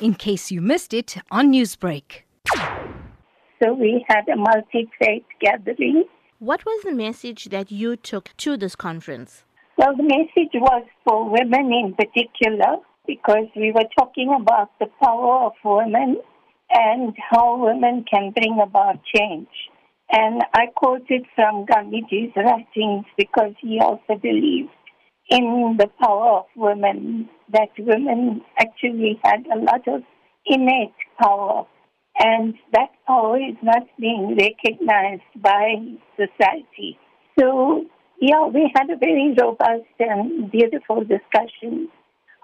in case you missed it on Newsbreak. So we had a multi faith gathering. What was the message that you took to this conference? Well, the message was for women in particular because we were talking about the power of women and how women can bring about change. And I quoted from Gandhiji's writings because he also believed in the power of women, that women actually had a lot of innate power. And that power is not being recognized by society. So, yeah, we had a very robust and beautiful discussion.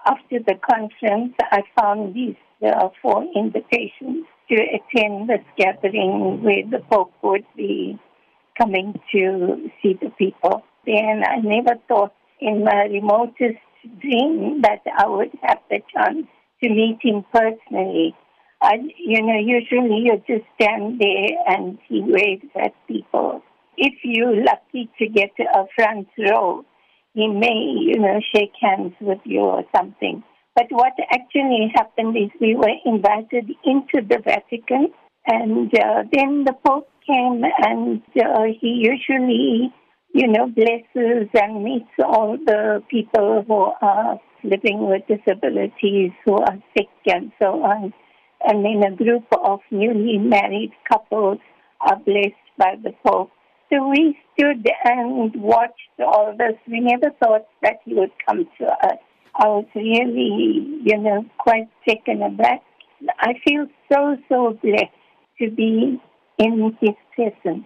After the conference, I found these uh, four invitations to attend this gathering where the Pope would be coming to see the people. Then I never thought in my remotest dream that I would have the chance to meet him personally. I, you know, usually you just stand there and he waves at people. If you're lucky to get a front row, he may, you know, shake hands with you or something. But what actually happened is we were invited into the Vatican, and uh, then the Pope came, and uh, he usually, you know, blesses and meets all the people who are living with disabilities, who are sick, and so on. And then a group of newly married couples are blessed by the Pope. So we stood and watched all this. We never thought that he would come to us. I was really, you know, quite taken aback. I feel so, so blessed to be in his presence.